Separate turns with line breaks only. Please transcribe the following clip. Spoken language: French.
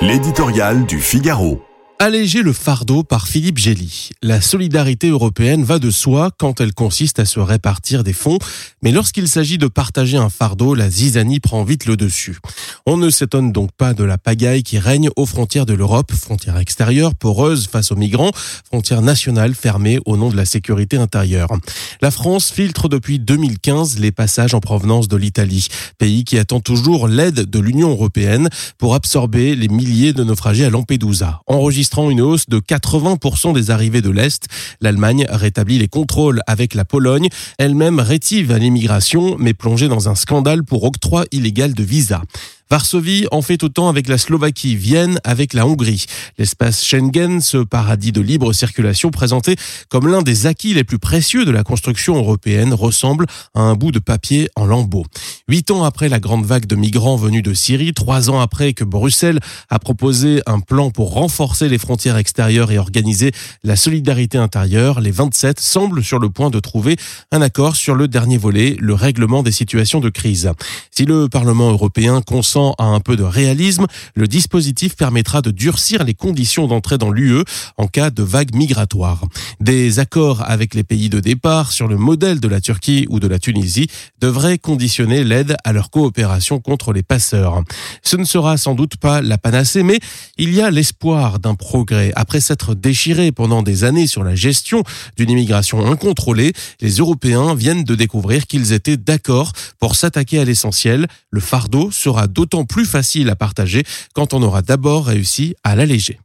L'éditorial du Figaro.
Alléger le fardeau par Philippe Gély. La solidarité européenne va de soi quand elle consiste à se répartir des fonds, mais lorsqu'il s'agit de partager un fardeau, la zizanie prend vite le dessus. On ne s'étonne donc pas de la pagaille qui règne aux frontières de l'Europe, frontières extérieures poreuses face aux migrants, frontières nationales fermées au nom de la sécurité intérieure. La France filtre depuis 2015 les passages en provenance de l'Italie, pays qui attend toujours l'aide de l'Union européenne pour absorber les milliers de naufragés à Lampedusa enregistrant une hausse de 80% des arrivées de l'Est. L'Allemagne rétablit les contrôles avec la Pologne, elle-même rétive à l'immigration, mais plongée dans un scandale pour octroi illégal de visa. Varsovie en fait autant avec la Slovaquie, Vienne avec la Hongrie. L'espace Schengen, ce paradis de libre circulation présenté comme l'un des acquis les plus précieux de la construction européenne, ressemble à un bout de papier en lambeaux. Huit ans après la grande vague de migrants venus de Syrie, trois ans après que Bruxelles a proposé un plan pour renforcer les frontières extérieures et organiser la solidarité intérieure, les 27 semblent sur le point de trouver un accord sur le dernier volet, le règlement des situations de crise. Si le Parlement européen consent à un peu de réalisme, le dispositif permettra de durcir les conditions d'entrée dans l'UE en cas de vague migratoire. Des accords avec les pays de départ sur le modèle de la Turquie ou de la Tunisie devraient conditionner l'aide à leur coopération contre les passeurs. Ce ne sera sans doute pas la panacée, mais il y a l'espoir d'un progrès. Après s'être déchirés pendant des années sur la gestion d'une immigration incontrôlée, les Européens viennent de découvrir qu'ils étaient d'accord pour s'attaquer à l'essentiel. Le fardeau sera d'autant plus facile à partager quand on aura d'abord réussi à l'alléger.